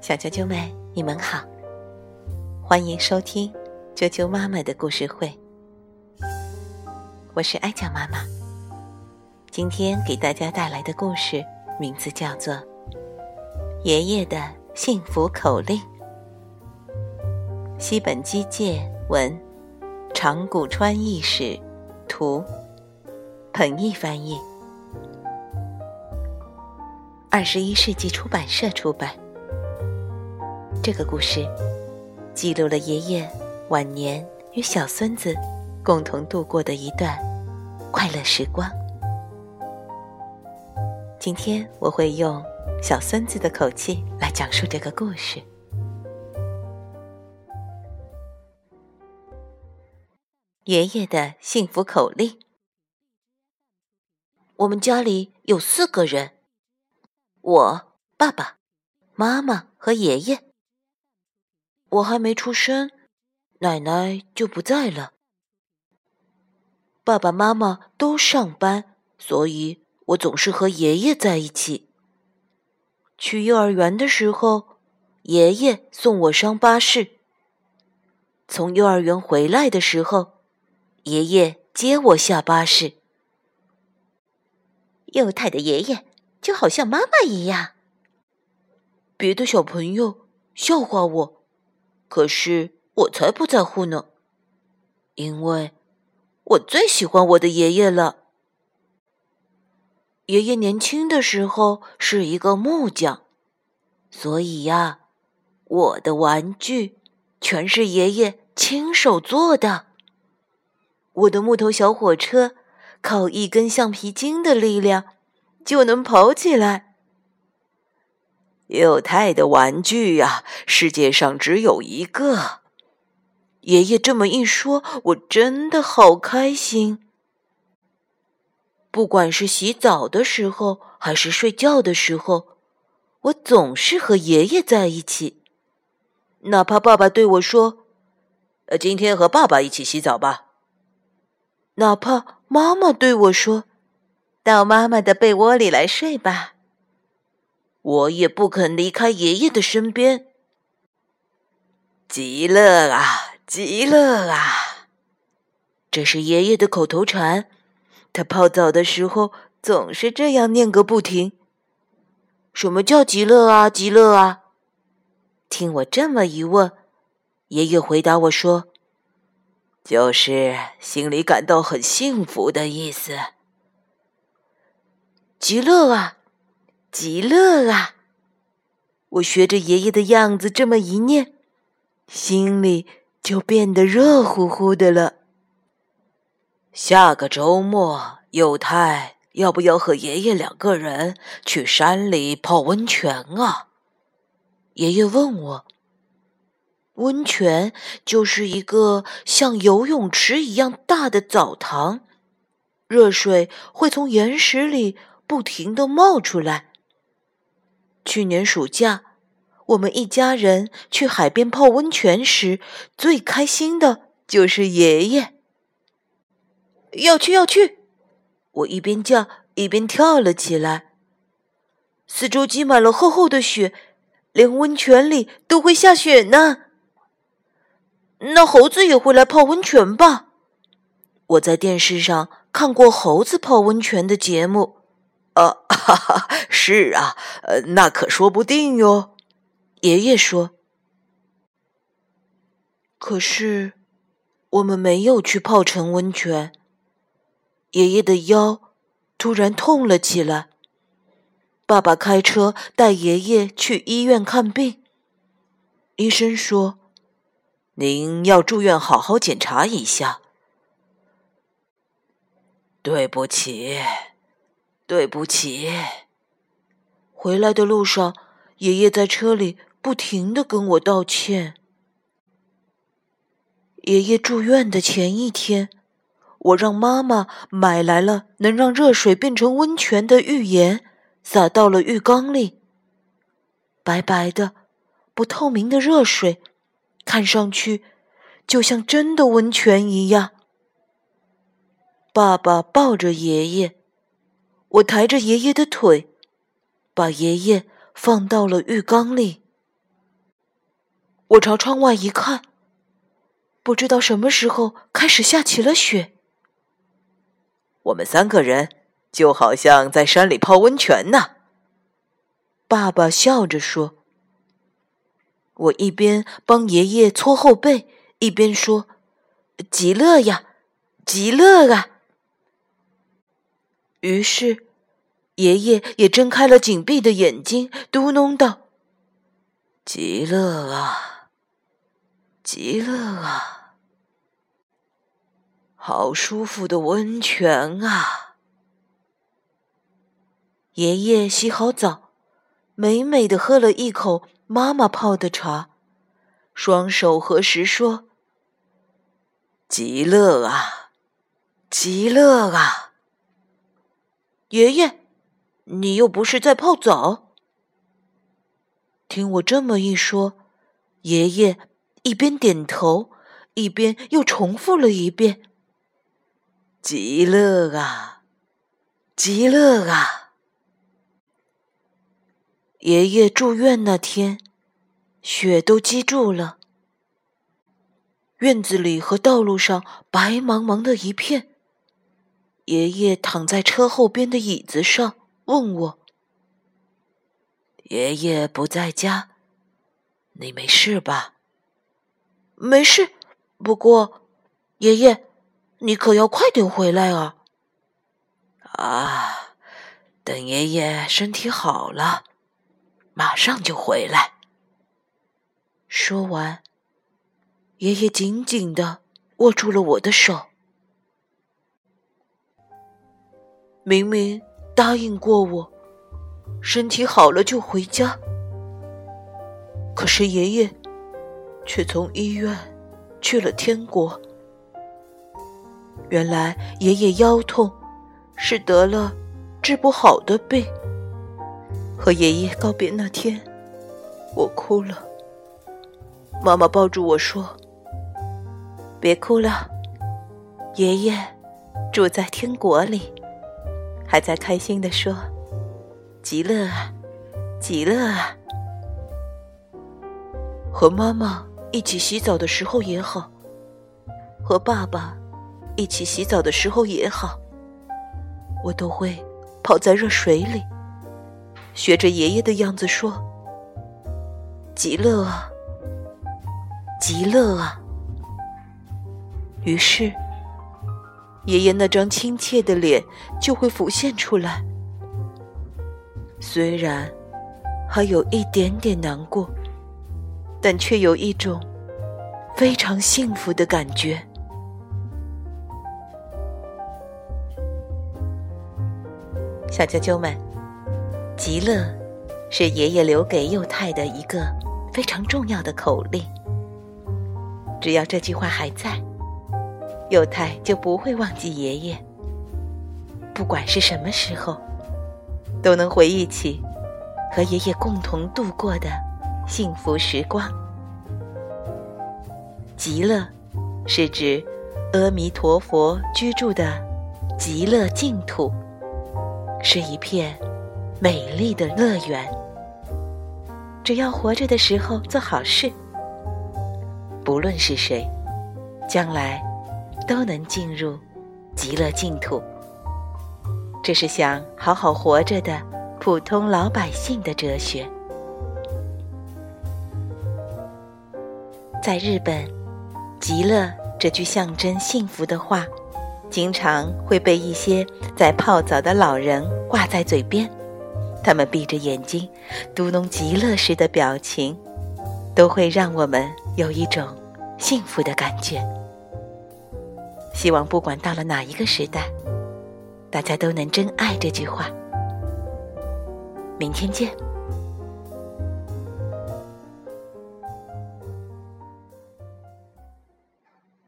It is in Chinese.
小啾啾们，你们好，欢迎收听啾啾妈妈的故事会。我是艾酱妈妈，今天给大家带来的故事名字叫做《爷爷的幸福口令》。西本基介文，长谷川义史图，彭毅翻译，二十一世纪出版社出版。这个故事记录了爷爷晚年与小孙子共同度过的一段快乐时光。今天我会用小孙子的口气来讲述这个故事。爷爷的幸福口令。我们家里有四个人：我、爸爸妈妈和爷爷。我还没出生，奶奶就不在了。爸爸妈妈都上班，所以我总是和爷爷在一起。去幼儿园的时候，爷爷送我上巴士；从幼儿园回来的时候，爷爷接我下巴士。幼态的爷爷就好像妈妈一样。别的小朋友笑话我。可是我才不在乎呢，因为我最喜欢我的爷爷了。爷爷年轻的时候是一个木匠，所以呀，我的玩具全是爷爷亲手做的。我的木头小火车靠一根橡皮筋的力量就能跑起来。幼态的玩具呀，世界上只有一个。爷爷这么一说，我真的好开心。不管是洗澡的时候，还是睡觉的时候，我总是和爷爷在一起。哪怕爸爸对我说：“呃，今天和爸爸一起洗澡吧。”哪怕妈妈对我说：“到妈妈的被窝里来睡吧。”我也不肯离开爷爷的身边。极乐啊，极乐啊！这是爷爷的口头禅，他泡澡的时候总是这样念个不停。什么叫极乐啊，极乐啊？听我这么一问，爷爷回答我说：“就是心里感到很幸福的意思。”极乐啊！极乐啊！我学着爷爷的样子这么一念，心里就变得热乎乎的了。下个周末，幼太要不要和爷爷两个人去山里泡温泉啊？爷爷问我。温泉就是一个像游泳池一样大的澡堂，热水会从岩石里不停的冒出来。去年暑假，我们一家人去海边泡温泉时，最开心的就是爷爷。要去要去！我一边叫一边跳了起来。四周积满了厚厚的雪，连温泉里都会下雪呢。那猴子也会来泡温泉吧？我在电视上看过猴子泡温泉的节目。啊，哈哈，是啊，那可说不定哟。爷爷说。可是，我们没有去泡成温泉。爷爷的腰突然痛了起来。爸爸开车带爷爷去医院看病。医生说：“您要住院，好好检查一下。”对不起。对不起。回来的路上，爷爷在车里不停的跟我道歉。爷爷住院的前一天，我让妈妈买来了能让热水变成温泉的浴盐，洒到了浴缸里。白白的、不透明的热水，看上去就像真的温泉一样。爸爸抱着爷爷。我抬着爷爷的腿，把爷爷放到了浴缸里。我朝窗外一看，不知道什么时候开始下起了雪。我们三个人就好像在山里泡温泉呢。爸爸笑着说。我一边帮爷爷搓后背，一边说：“极乐呀，极乐啊！”于是，爷爷也睁开了紧闭的眼睛，嘟哝道：“极乐啊，极乐啊，好舒服的温泉啊！”爷爷洗好澡，美美的喝了一口妈妈泡的茶，双手合十说：“极乐啊，极乐啊！”爷爷，你又不是在泡澡。听我这么一说，爷爷一边点头，一边又重复了一遍：“极乐啊，极乐啊！”爷爷住院那天，雪都积住了，院子里和道路上白茫茫的一片。爷爷躺在车后边的椅子上，问我：“爷爷不在家，你没事吧？”“没事，不过，爷爷，你可要快点回来啊！”“啊，等爷爷身体好了，马上就回来。”说完，爷爷紧紧的握住了我的手。明明答应过我，身体好了就回家，可是爷爷却从医院去了天国。原来爷爷腰痛，是得了治不好的病。和爷爷告别那天，我哭了。妈妈抱住我说：“别哭了，爷爷住在天国里。”还在开心的说：“极乐啊，极乐啊！”和妈妈一起洗澡的时候也好，和爸爸一起洗澡的时候也好，我都会泡在热水里，学着爷爷的样子说：“极乐啊，极乐啊！”于是。爷爷那张亲切的脸就会浮现出来，虽然还有一点点难过，但却有一种非常幸福的感觉。小啾啾们，极乐是爷爷留给幼太的一个非常重要的口令，只要这句话还在。幼太就不会忘记爷爷，不管是什么时候，都能回忆起和爷爷共同度过的幸福时光。极乐是指阿弥陀佛居住的极乐净土，是一片美丽的乐园。只要活着的时候做好事，不论是谁，将来。都能进入极乐净土，这是想好好活着的普通老百姓的哲学。在日本，“极乐”这句象征幸福的话，经常会被一些在泡澡的老人挂在嘴边。他们闭着眼睛，嘟哝“极乐”时的表情，都会让我们有一种幸福的感觉。希望不管到了哪一个时代，大家都能珍爱这句话。明天见。